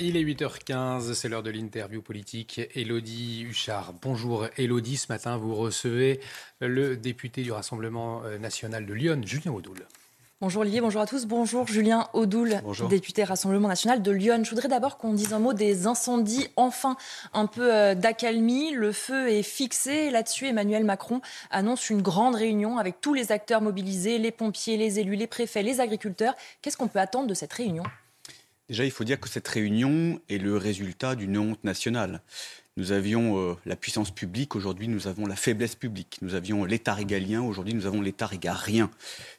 Il est 8h15, c'est l'heure de l'interview politique. Elodie Huchard. Bonjour Elodie, ce matin vous recevez le député du Rassemblement national de Lyon, Julien Audoul. Bonjour Olivier, bonjour à tous. Bonjour Julien Audoul, député Rassemblement national de Lyon. Je voudrais d'abord qu'on dise un mot des incendies. Enfin, un peu euh, d'accalmie. Le feu est fixé. Là-dessus, Emmanuel Macron annonce une grande réunion avec tous les acteurs mobilisés, les pompiers, les élus, les préfets, les agriculteurs. Qu'est-ce qu'on peut attendre de cette réunion? Déjà, il faut dire que cette réunion est le résultat d'une honte nationale. Nous avions euh, la puissance publique, aujourd'hui nous avons la faiblesse publique. Nous avions l'État régalien, aujourd'hui nous avons l'État régarien.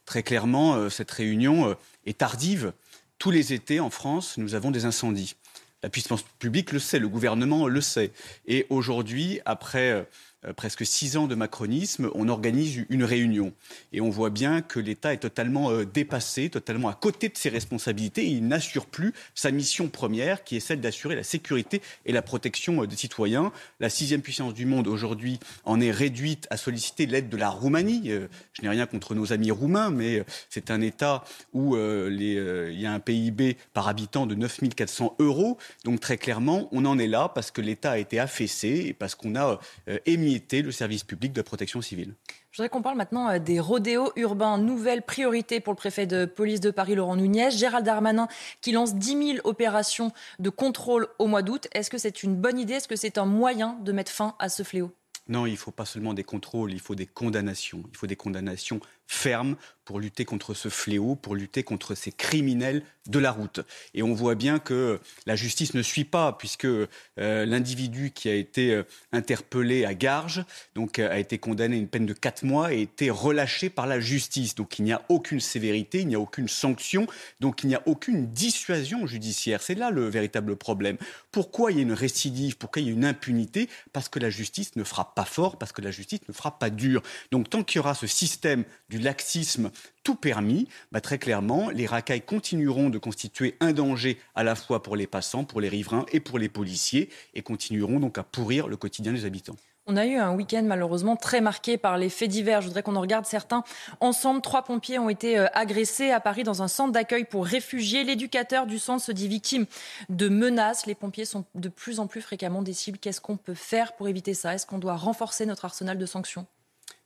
Très clairement, euh, cette réunion euh, est tardive. Tous les étés en France, nous avons des incendies. La puissance publique le sait, le gouvernement le sait. Et aujourd'hui, après presque six ans de macronisme, on organise une réunion. Et on voit bien que l'État est totalement euh, dépassé, totalement à côté de ses responsabilités. Il n'assure plus sa mission première, qui est celle d'assurer la sécurité et la protection euh, des citoyens. La sixième puissance du monde, aujourd'hui, en est réduite à solliciter l'aide de la Roumanie. Je n'ai rien contre nos amis roumains, mais c'est un État où il y a un PIB par habitant de 9 400 euros. Donc très clairement, on en est là parce que l'État a été affaissé et parce qu'on a émis le service public de protection civile. Je voudrais qu'on parle maintenant euh, des rodéos urbains. Nouvelle priorité pour le préfet de police de Paris, Laurent Nunez. Gérald Darmanin qui lance 10 000 opérations de contrôle au mois d'août. Est-ce que c'est une bonne idée? Est-ce que c'est un moyen de mettre fin à ce fléau? Non, il ne faut pas seulement des contrôles, il faut des condamnations. Il faut des condamnations fermes pour lutter contre ce fléau, pour lutter contre ces criminels de la route. Et on voit bien que la justice ne suit pas, puisque euh, l'individu qui a été euh, interpellé à Garges donc, euh, a été condamné à une peine de 4 mois et a été relâché par la justice. Donc il n'y a aucune sévérité, il n'y a aucune sanction, donc il n'y a aucune dissuasion judiciaire. C'est là le véritable problème. Pourquoi il y a une récidive? Pourquoi il y a une impunité? Parce que la justice ne frappe pas fort, parce que la justice ne frappe pas dur. Donc tant qu'il y aura ce système du laxisme tout permis, bah, très clairement, les racailles continueront de constituer un danger à la fois pour les passants, pour les riverains et pour les policiers, et continueront donc à pourrir le quotidien des habitants. On a eu un week-end malheureusement très marqué par les faits divers. Je voudrais qu'on en regarde certains ensemble. Trois pompiers ont été euh, agressés à Paris dans un centre d'accueil pour réfugiés. L'éducateur du centre se dit victime de menaces. Les pompiers sont de plus en plus fréquemment des cibles. Qu'est-ce qu'on peut faire pour éviter ça? Est-ce qu'on doit renforcer notre arsenal de sanctions?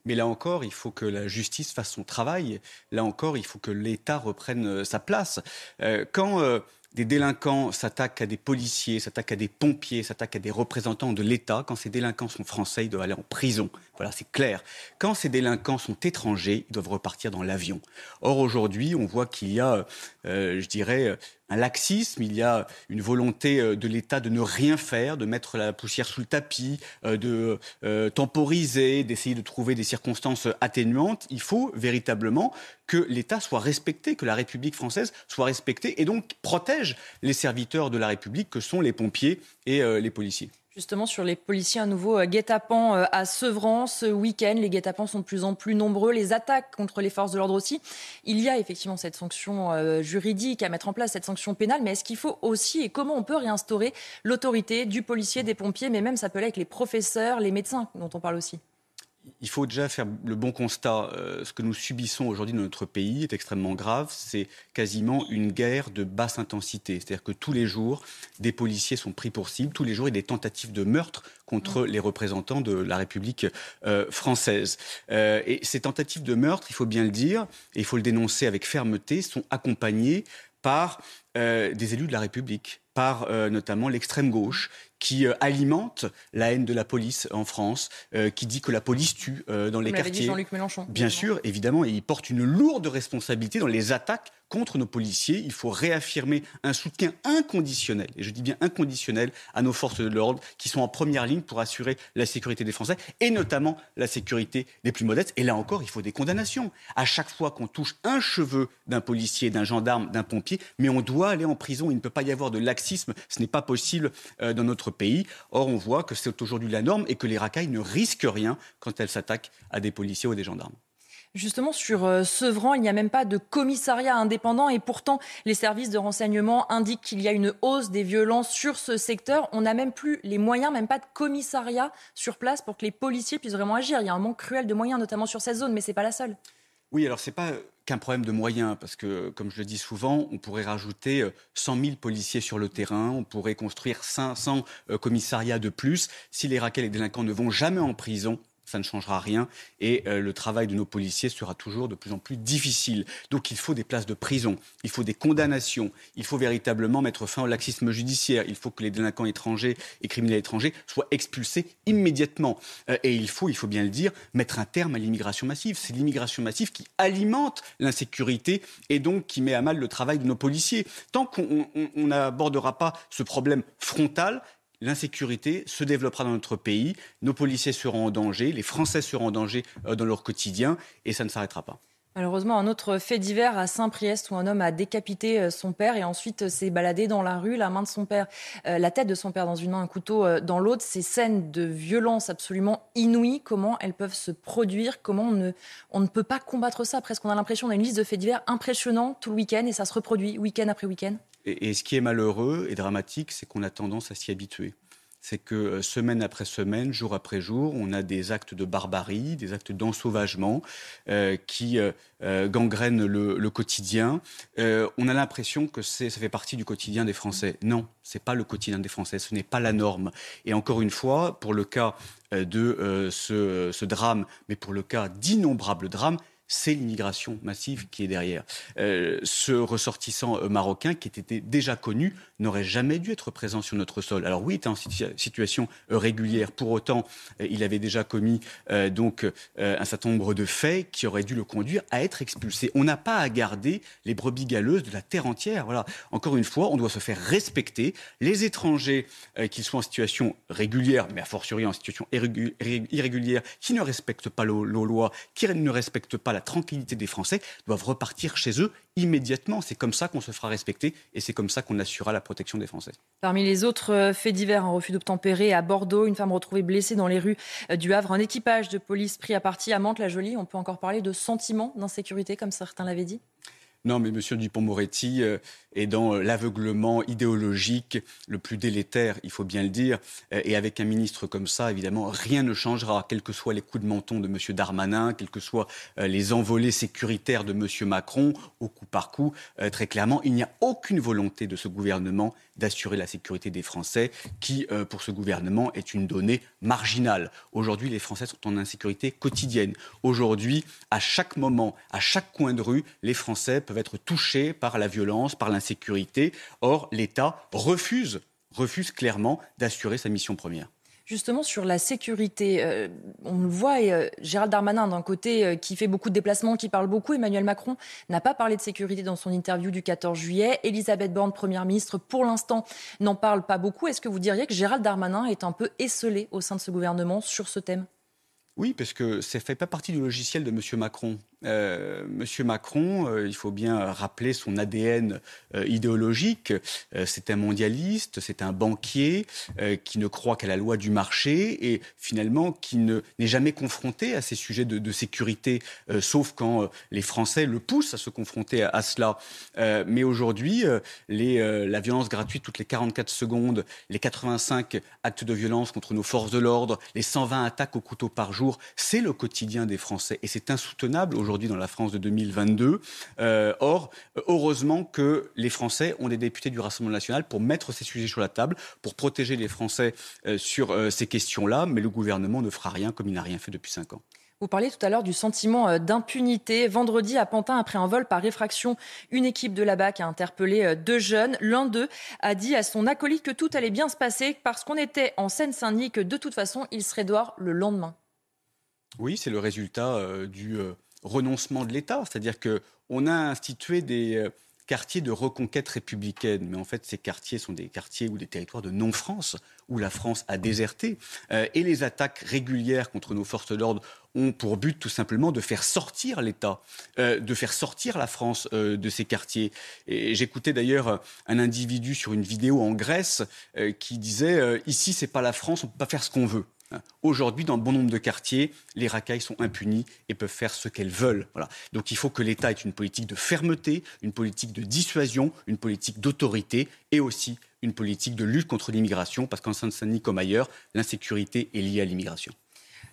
Mais là encore, il faut que la justice fasse son travail. Là encore, il faut que l'État reprenne euh, sa place. Euh, quand euh, des délinquants s'attaquent à des policiers, s'attaquent à des pompiers, s'attaquent à des représentants de l'État, quand ces délinquants sont français, ils doivent aller en prison. Voilà, c'est clair. Quand ces délinquants sont étrangers, ils doivent repartir dans l'avion. Or, aujourd'hui, on voit qu'il y a, je dirais, un laxisme, il y a une volonté euh, de l'État de ne rien faire, de mettre la poussière sous le tapis, euh, de euh, temporiser, d'essayer de trouver des circonstances atténuantes. Il faut véritablement que l'État soit respecté, que la République française soit respectée et donc protège les serviteurs de la République que sont les pompiers et les policiers. Justement, sur les policiers, un nouveau euh, guet-apens euh, à Sevran ce week-end. Les guet-apens sont de plus en plus nombreux. Les attaques contre les forces de l'ordre aussi. Il y a effectivement cette sanction euh, juridique à mettre en place, cette sanction pénale. Mais est-ce qu'il faut aussi, et comment on peut réinstaurer l'autorité du policier, des pompiers, mais même ça peut avec les professeurs, les médecins dont on parle aussi? Il faut déjà faire le bon constat. Euh, ce que nous subissons aujourd'hui dans notre pays est extrêmement grave. C'est quasiment une guerre de basse intensité. C'est-à-dire que tous les jours, des policiers sont pris pour cible. Tous les jours, il y a des tentatives de meurtre contre les représentants de la République euh, française. Euh, et ces tentatives de meurtre, il faut bien le dire, et il faut le dénoncer avec fermeté, sont accompagnées par des élus de la République, par notamment l'extrême gauche, qui euh, alimente la haine de la police en France, euh, qui dit que la police tue euh, dans les quartiers. Dit Jean-Luc Mélenchon. Bien sûr, évidemment, et il porte une lourde responsabilité dans les attaques contre nos policiers. Il faut réaffirmer un soutien inconditionnel, et je dis bien inconditionnel, à nos forces de l'ordre qui sont en première ligne pour assurer la sécurité des Français et notamment la sécurité des plus modestes. Et là encore, il faut des condamnations. À chaque fois qu'on touche un cheveu d'un policier, d'un gendarme, d'un pompier, mais on doit aller en prison. Il ne peut pas y avoir de laxisme. Ce n'est pas possible dans notre pays. Or, on voit que c'est aujourd'hui la norme et que les racailles ne risquent rien quand elles s'attaquent à des policiers ou des gendarmes. Justement, sur euh, Sevran, il n'y a même pas de commissariat indépendant et pourtant, les services de renseignement indiquent qu'il y a une hausse des violences sur ce secteur. On n'a même plus les moyens, même pas de commissariat sur place pour que les policiers puissent vraiment agir. Il y a un manque cruel de moyens, notamment sur cette zone, mais ce n'est pas la seule. Oui, alors c'est pas qu'un problème de moyens, parce que, comme je le dis souvent, on pourrait rajouter 100 000 policiers sur le terrain, on pourrait construire 500 commissariats de plus. Si les raquets et les délinquants ne vont jamais en prison, ça ne changera rien et euh, le travail de nos policiers sera toujours de plus en plus difficile. Donc il faut des places de prison, il faut des condamnations, il faut véritablement mettre fin au laxisme judiciaire, il faut que les délinquants étrangers et criminels étrangers soient expulsés immédiatement. Euh, et il faut, il faut bien le dire, mettre un terme à l'immigration massive. C'est l'immigration massive qui alimente l'insécurité et donc qui met à mal le travail de nos policiers. Tant qu'on n'abordera pas ce problème frontal, l'insécurité se développera dans notre pays, nos policiers seront en danger, les Français seront en danger euh, dans leur quotidien, et ça ne s'arrêtera pas. Malheureusement, un autre fait divers à Saint-Priest où un homme a décapité euh, son père et ensuite euh, s'est baladé dans la rue, la main de son père, la tête de son père dans une main, un couteau dans l'autre. Ces scènes de violence absolument inouïes, comment elles peuvent se produire Comment on ne, peut pas combattre ça Presque on a l'impression, on a une liste de faits divers impressionnants tout le week-end et ça se reproduit week-end après week-end. Et, ce qui est malheureux et dramatique, c'est qu'on a tendance à s'y habituer c'est que euh, semaine après semaine, jour après jour, on a des actes de barbarie, des actes d'ensauvagement euh, qui euh, gangrènent le, quotidien. on a l'impression que ça fait partie du quotidien des Français. Non, ce n'est pas le quotidien des Français, ce n'est pas la norme. Et encore une fois, pour le cas de ce drame, mais pour le cas d'innombrables drames, c'est l'immigration massive qui est derrière. Euh, ce ressortissant euh, marocain, qui était déjà connu, n'aurait jamais dû être présent sur notre sol. Alors oui, il était en situation euh, régulière. Pour autant, il avait déjà commis donc un certain nombre de faits qui auraient dû le conduire à être expulsé. On n'a pas à garder les brebis galeuses de la terre entière. Voilà. Encore une fois, on doit se faire respecter. Les étrangers, qu'ils soient en situation régulière, mais a fortiori en situation irrégulière, qui ne respectent pas nos lois, qui ne respectent pas tranquillité des Français, doivent repartir chez eux immédiatement. C'est comme ça qu'on se fera respecter et c'est comme ça qu'on assurera la protection des Français. Parmi les autres euh, faits divers, un refus d'obtempérer à Bordeaux, une femme retrouvée blessée dans les rues euh, du Havre, un équipage de police pris à partie à Mantes-la-Jolie. On peut encore parler de sentiment d'insécurité, comme certains l'avaient dit non, mais M. Dupont-Moretti euh, est dans euh, l'aveuglement idéologique le plus délétère, il faut bien le dire. Euh, et avec un ministre comme ça, évidemment, rien ne changera, quels que soient les coups de menton de M. Darmanin, quels que soient les envolées sécuritaires de M. Macron, au coup par coup. Très clairement, il n'y a aucune volonté de ce gouvernement d'assurer la sécurité des Français, qui, pour ce gouvernement, est une donnée marginale. Aujourd'hui, les Français sont en insécurité quotidienne. Aujourd'hui, à chaque moment, à chaque coin de rue, les Français peuvent être touchés par la violence, par l'insécurité. Or, l'État refuse, refuse clairement d'assurer sa mission première. Justement, sur la sécurité, euh, on le voit, et, euh, Gérald Darmanin, d'un côté, euh, qui fait beaucoup de déplacements, qui parle beaucoup, Emmanuel Macron n'a pas parlé de sécurité dans son interview du 14 juillet. Elisabeth Borne, Première ministre, pour l'instant, n'en parle pas beaucoup. Est-ce que vous diriez que Gérald Darmanin est un peu esselé au sein de ce gouvernement sur ce thème? Oui, parce que ça ne fait pas partie du logiciel de M. Macron. Euh, Monsieur Macron, euh, il faut bien rappeler son ADN euh, idéologique. c'est un mondialiste, c'est un banquier qui ne croit qu'à la loi du marché et finalement qui n'est jamais confronté à ces sujets de, sécurité, sauf quand les Français le poussent à se confronter à, cela. mais aujourd'hui, la violence gratuite toutes les 44 secondes, les 85 actes de violence contre nos forces de l'ordre, les 120 attaques au couteau par jour, c'est le quotidien des Français et c'est insoutenable aujourd'hui dans la France de 2022. Euh, or, heureusement que les Français ont des députés du Rassemblement national pour mettre ces sujets sur la table, pour protéger les Français euh, sur euh, ces questions-là, mais le gouvernement ne fera rien comme il n'a rien fait depuis cinq ans. Vous parliez tout à l'heure du sentiment d'impunité. Vendredi, à Pantin, après un vol par réfraction, une équipe de la BAC a interpellé deux jeunes. L'un d'eux a dit à son acolyte que tout allait bien se passer parce qu'on était en Seine-Saint-Denis que de toute façon, il serait dehors le lendemain. Oui, c'est le résultat du renoncement de l'État. C'est-à-dire qu'on a institué des euh, quartiers de reconquête républicaine, mais en fait ces quartiers sont des quartiers ou des territoires de non-France, où la France a déserté. Euh, et les attaques régulières contre nos forces d'ordre ont pour but tout simplement de faire sortir l'État, euh, de faire sortir la France de ces quartiers. Et j'écoutais d'ailleurs un individu sur une vidéo en Grèce qui disait Ici, c'est pas la France, on peut pas faire ce qu'on veut. Aujourd'hui, dans bon nombre de quartiers, les racailles sont impunies et peuvent faire ce qu'elles veulent. Donc il faut que l'État ait une politique de fermeté, une politique de dissuasion, une politique d'autorité et aussi une politique de lutte contre l'immigration, parce qu'en Seine-Saint-Denis comme ailleurs, l'insécurité est liée à l'immigration.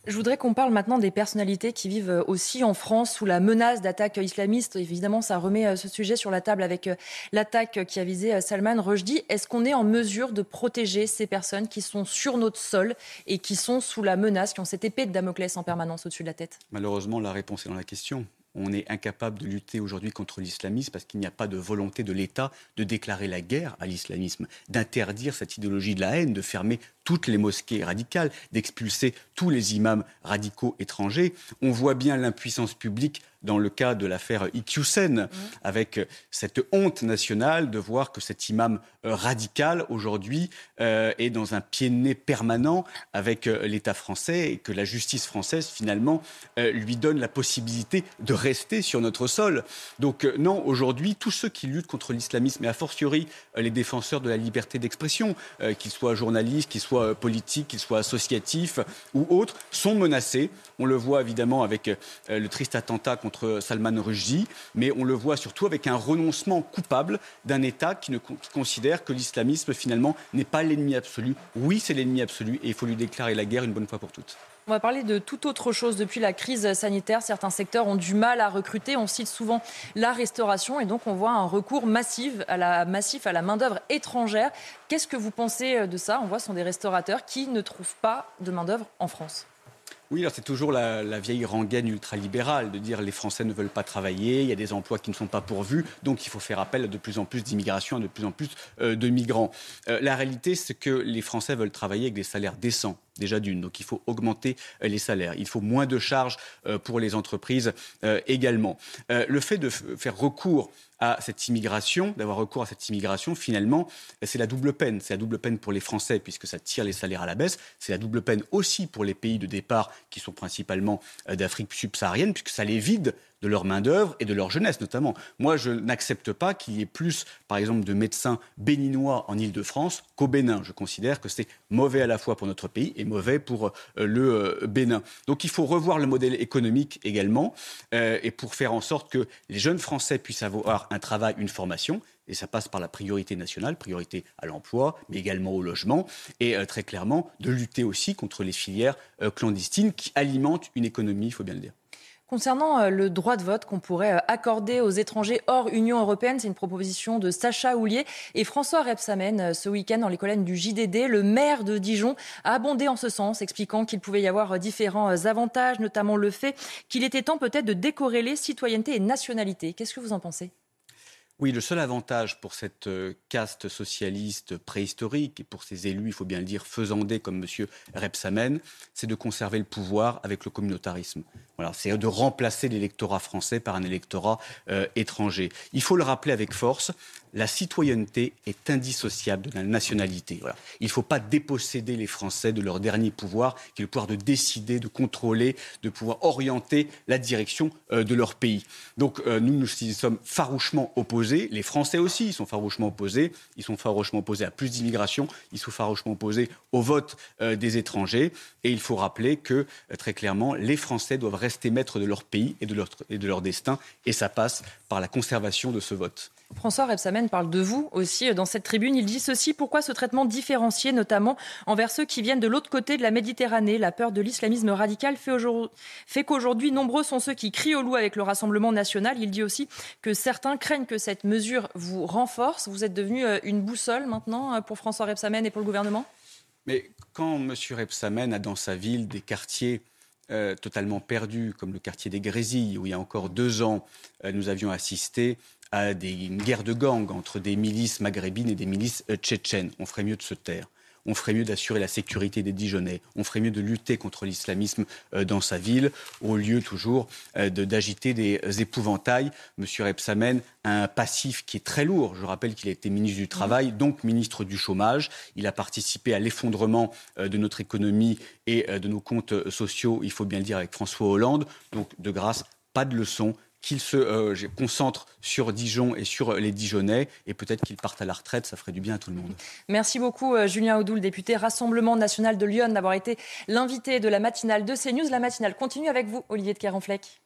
Je voudrais qu'on parle maintenant des personnalités qui vivent euh, aussi en France sous la menace d'attaques islamistes. Évidemment, ça remet euh, ce sujet sur la table avec euh, l'attaque qui a visé Salman Rushdie. Est-ce qu'on est en mesure de protéger ces personnes qui sont sur notre sol et qui sont sous la menace, qui ont cette épée de Damoclès en permanence au-dessus de la tête? Malheureusement, la réponse est dans la question on est incapable de lutter aujourd'hui contre l'islamisme parce qu'il n'y a pas de volonté de l'État de déclarer la guerre à l'islamisme, d'interdire cette idéologie de la haine, de fermer toutes les mosquées radicales, d'expulser tous les imams radicaux étrangers. On voit bien l'impuissance publique dans le cas de l'affaire Iqiyoussen, mmh. avec cette honte nationale de voir que cet imam euh, radical aujourd'hui euh, est dans un pied de nez permanent avec euh, l'État français et que la justice française finalement lui donne la possibilité de rester sur notre sol. Donc non, aujourd'hui, tous ceux qui luttent contre l'islamisme et a fortiori les défenseurs de la liberté d'expression, qu'ils soient journalistes, qu'ils soient politiques, qu'ils soient associatifs ou autres, sont menacés. On le voit évidemment avec le triste attentat contre Salman Rushdie, mais on le voit surtout avec un renoncement coupable d'un État qui, considère que l'islamisme finalement n'est pas l'ennemi absolu. Oui, c'est l'ennemi absolu et il faut lui déclarer la guerre une bonne fois pour toutes. On va parler de toute autre chose. Depuis la crise sanitaire, certains secteurs ont du mal à recruter. On cite souvent la restauration et donc on voit un recours massif à la, massif à la main-d'œuvre étrangère. Qu'est-ce que vous pensez de ça? On voit ce sont des restaurateurs qui ne trouvent pas de main-d'œuvre en France. Oui, c'est toujours la, vieille rengaine ultralibérale de dire les Français ne veulent pas travailler, il y a des emplois qui ne sont pas pourvus, donc il faut faire appel à de plus en plus d'immigration, à de plus en plus euh, de migrants. Euh, la réalité, c'est que les Français veulent travailler avec des salaires décents déjà d'une. Donc il faut augmenter euh, les salaires. Il faut moins de charges pour les entreprises également. Le fait de faire recours à cette immigration, d'avoir recours à cette immigration, finalement, c'est la double peine. C'est la double peine pour les Français puisque ça tire les salaires à la baisse. C'est la double peine aussi pour les pays de départ qui sont principalement euh, d'Afrique subsaharienne puisque ça les vide de leur main-d'œuvre et de leur jeunesse notamment. Moi, je n'accepte pas qu'il y ait plus, par exemple, de médecins béninois en Ile-de-France qu'au Bénin. Je considère que c'est mauvais à la fois pour notre pays et mauvais pour euh, le euh, Bénin. Donc il faut revoir le modèle économique également et pour faire en sorte que les jeunes Français puissent avoir un travail, une formation. Et ça passe par la priorité nationale, priorité à l'emploi, mais également au logement, et très clairement de lutter aussi contre les filières clandestines qui alimentent une économie, il faut bien le dire. Concernant euh, le droit de vote qu'on pourrait euh, accorder aux étrangers hors Union européenne, c'est une proposition de Sacha Houlier et François Repsamen euh, ce week-end dans les colonnes du JDD. Le maire de Dijon a abondé en ce sens, expliquant qu'il pouvait y avoir différents avantages, notamment le fait qu'il était temps peut-être de décorréler citoyenneté et nationalité. Qu'est-ce que vous en pensez? Oui, le seul avantage pour cette caste socialiste préhistorique et pour ces élus, il faut bien le dire, faisandés comme M. Repsamen, c'est de conserver le pouvoir avec le communautarisme. Voilà, c'est de remplacer l'électorat français par un électorat euh, étranger. Il faut le rappeler avec force, la citoyenneté est indissociable de la nationalité. Il ne faut pas déposséder les Français de leur dernier pouvoir, qui est le pouvoir de décider, de contrôler, de pouvoir orienter la direction euh, de leur pays. Donc euh, nous, nous sommes farouchement opposés. Les Français aussi, ils sont farouchement opposés. Ils sont farouchement opposés à plus d'immigration. Ils sont farouchement opposés au vote des étrangers. Et il faut rappeler que, très clairement, les Français doivent rester maîtres de leur pays et de leur, et de leur destin, et ça passe par la conservation de ce vote. François Rebsamen parle de vous aussi dans cette tribune. Il dit ceci pourquoi ce traitement différencié, notamment envers ceux qui viennent de l'autre côté de la Méditerranée? La peur de l'islamisme radical fait qu'aujourd'hui, nombreux sont ceux qui crient au loup avec le Rassemblement national. Il dit aussi que certains craignent que cette mesure vous renforce. Vous êtes devenu euh, une boussole maintenant euh, pour François Rebsamen et pour le gouvernement? Mais quand M. Rebsamen a dans sa ville des quartiers euh, totalement perdu, comme le quartier des Grésilles, où il y a encore deux ans, euh, nous avions assisté à des, une guerre de gangs entre des milices maghrébines et des milices euh, tchétchènes. On ferait mieux de se taire on ferait mieux d'assurer la sécurité des Dijonais, on ferait mieux de lutter contre l'islamisme euh, dans sa ville, au lieu toujours euh, d'agiter des épouvantails. Monsieur Repsamen a un passif qui est très lourd. Je rappelle qu'il a été ministre du Travail, donc ministre du Chômage. Il a participé à l'effondrement de notre économie et de nos comptes sociaux, il faut bien le dire, avec François Hollande. Donc, de grâce, pas de leçons qu'il se euh, concentre sur Dijon et sur les Dijonnais et peut-être qu'il parte à la retraite, ça ferait du bien à tout le monde. Merci beaucoup euh, Julien Audoul, député Rassemblement national de Lyon, d'avoir été l'invité de la matinale de CNews. La matinale continue avec vous, Olivier de Carenfleck.